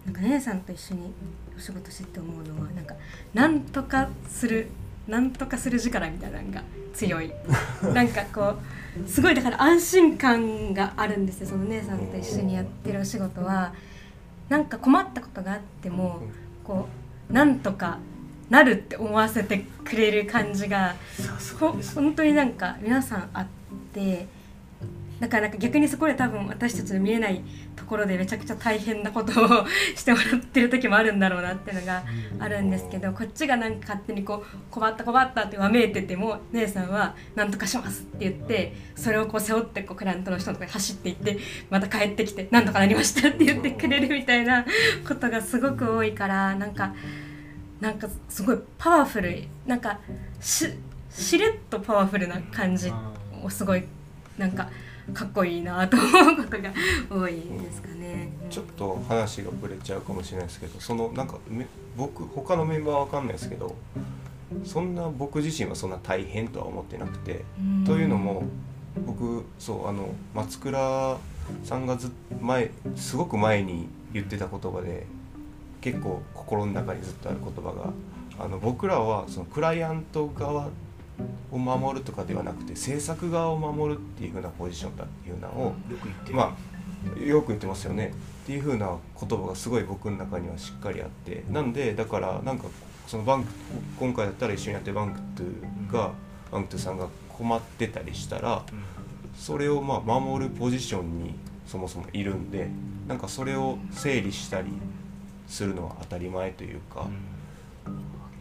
なんか姉さんと一緒にお仕事してて思うのはなんかなんとかするなんとかする力みたいなのが強い。なんかこうすごいだから安心感があるんですよ。その姉さんと一緒にやってるお仕事は。なんか困ったことがあってもこうなんとかなるって思わせてくれる感じが本当になんか皆さんあってだからなんか逆にそこで多分私たちの見えないところでめちゃくちゃ大変なことをしてもらってる時もあるんだろうなっていうのがあるんですけどこっちがなんか勝手にこう困った困ったってわめいてても姉さんは「なんとかします」って言ってそれをこう背負ってこうクライアントの人のとこに走っていってまた帰ってきて「なんとかなりました」って言ってくれるみたいなことがすごく多いからなんかなんかすごいパワフルなんかししれっとパワフルな感じをすごいなんかかっこいいなと思うことが多いですかね。ちょっと話がぶれちゃうかもしれないですけどそのなんかめ僕他のメンバーは分かんないですけどそんな僕自身はそんな大変とは思ってなくてうんというのも僕そうあの松倉さんがずっ前すごく前に言ってた言葉で結構心の中にずっとある言葉があの僕らはそのクライアント側を守るとかではなくて制作側を守るっていう風なポジションだっていうのを、よく言ってる、まあよく言ってますよね。っていう風な言葉がすごい僕の中にはしっかりあってなんでだからなんかそのバンク今回だったら一緒にやってるバンクトゥがバンクトゥさんが困ってたりしたらうん。それをまあ守るポジションにそもそもいるんでなんかそれを整理したりするのは当たり前というか、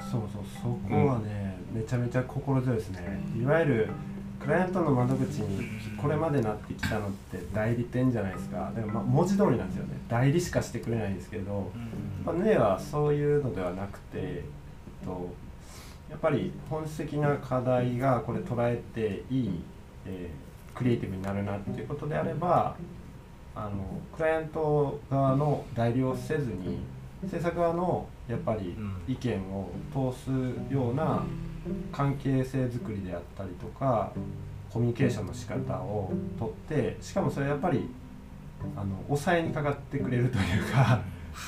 そうそうそこはね、めちゃめちゃ心強いですね。いわゆるクライアントの窓口にこれまでなってきたのって代理店じゃないですか。でもまあ文字通りなんですよね。代理しかしてくれないんですけど、まあ、ヌエはそういうのではなくて、えっと、やっぱり本質的な課題がこれ捉えていい、えークリエイティブになるなっていうことであればあのクライアント側の代理をせずに制作側のやっぱり意見を通すような関係性づくりであったりとかコミュニケーションの仕方をとってしかもそれやっぱりあの抑えにかかってくれるというか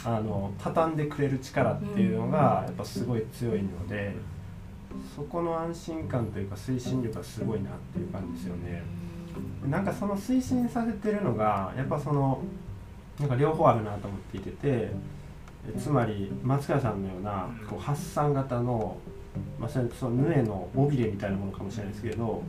あの畳んでくれる力っていうのがやっぱすごい強いのでそこの安心感というか推進力がすごいなっていう感じですよね。なんかその推進させてるのがやっぱそのなんか両方あるなと思っていててえつまり松川さんのようなこう発散型の、まあ、それそのヌエの尾びれみたいなものかもしれないですけど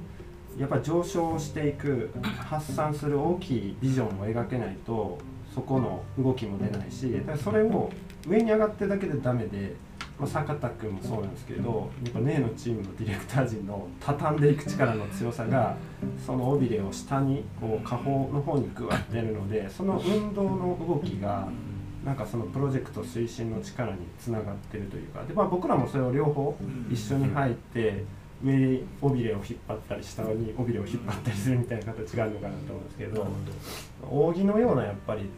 やっぱ上昇していく発散する大きいビジョンを描けないとそこの動きも出ないしだそれを上に上がってるだけでダメでまあ、坂田君もそうなんですけどやっぱネのチームのディレクター陣の畳んでいく力の強さがその尾びれを下にこう下方の方にグワッてやるのでその運動の動きがなんかそのプロジェクト推進の力につながってるというかで、まあ、僕らもそれを両方一緒に入って上に尾びれを引っ張ったり下に尾びれを引っ張ったりするみたいな形があるのかなと思うんですけど扇のようなやっぱり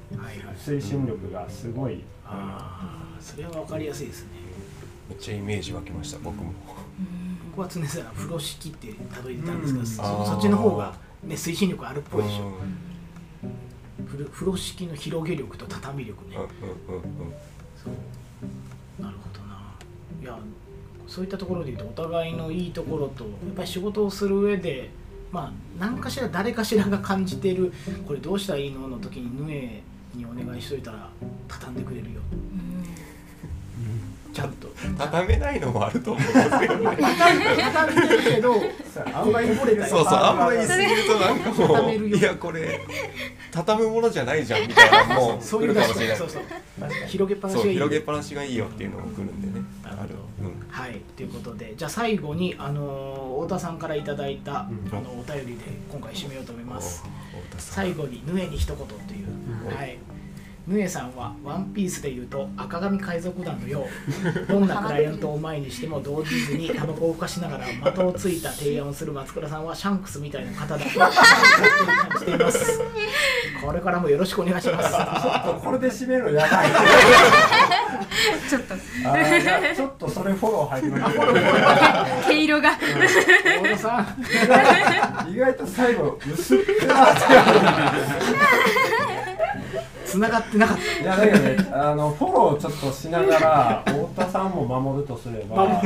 推進力がすごい。ああそれは分かりやすいですね。めっちゃイメージ湧きました僕も。僕は常さん風呂敷ってたどりたんですけど、そそっちの方が、ね、推進力あるっぽいでしょ、風風呂敷の広げ力と畳力ね、そう。なるほどな。いやそういったところでいうとお互いのいいところとやっぱり仕事をする上でまあ何かしら誰かしらが感じてるこれどうしたらいいの？の時にヌエにお願いしといたら畳んでくれるよ、ちゃんと畳めないのもあると思うんですけどね。畳めるけどあんまりそうそうあんまり言い過ぎるとなんかもういやこれ畳むものじゃないじゃんみたいなも う来るかもしれない。そうそう。広げっぱなしがいい。広げっぱなしがいいよっていうのも来るんでね。なる。ほどうん。はいということでじゃあ最後にあのー太田さんからいただいた、うん。あのお便りで今回締めようと思います。最後にヌエに一言という、うん。はいヌエさんは「ワンピースでいうと赤髪海賊団のよう。どんなクライアントを前にしても動じずにタバコをふかしながら的をついた提案をする松倉さんはシャンクスみたいな方だと。感じています。これからもよろしくお願いします。これで締めるのやばい。ちょっと。ちょっとそれフォロー入りました。毛色が。太田さん。意外と最後薄っつながってなかっいやだけどねあのフォローちょっとしながら太田さんも守るとすれば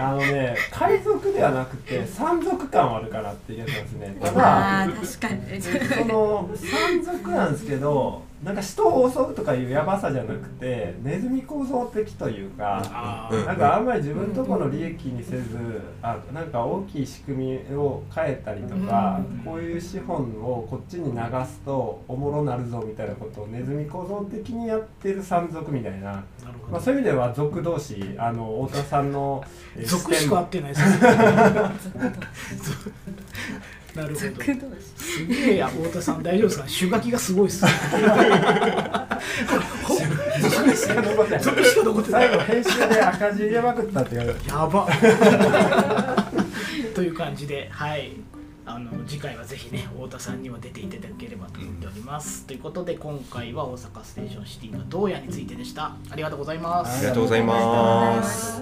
あのね海賊ではなくて山賊感はあるかなっていうやつなんですね。ただあー確かに。その山賊なんですけどなんか人を襲うとかいうやばさじゃなくてネズミ構造的というかなんかあんまり自分とこの利益にせずあなんか大きい仕組みを変えたりとかこういう資本をこっちに流すとおもろなるぞみたいなことをネズミ構造的にやってる山賊みたいな、まあ、そういう意味では族同士あの太田さんのえしか合ってないです なるほど。すげえや太田さん大丈夫ですか？手書きがすごいっす 最後編集で赤字入れまくったって言われるやば。という感じではい。あの次回はぜひね太田さんにも出ていただければと思っております、ということで今回は大阪ステーションシティの洞爺についてでした。ありがとうございます。ありがとうございます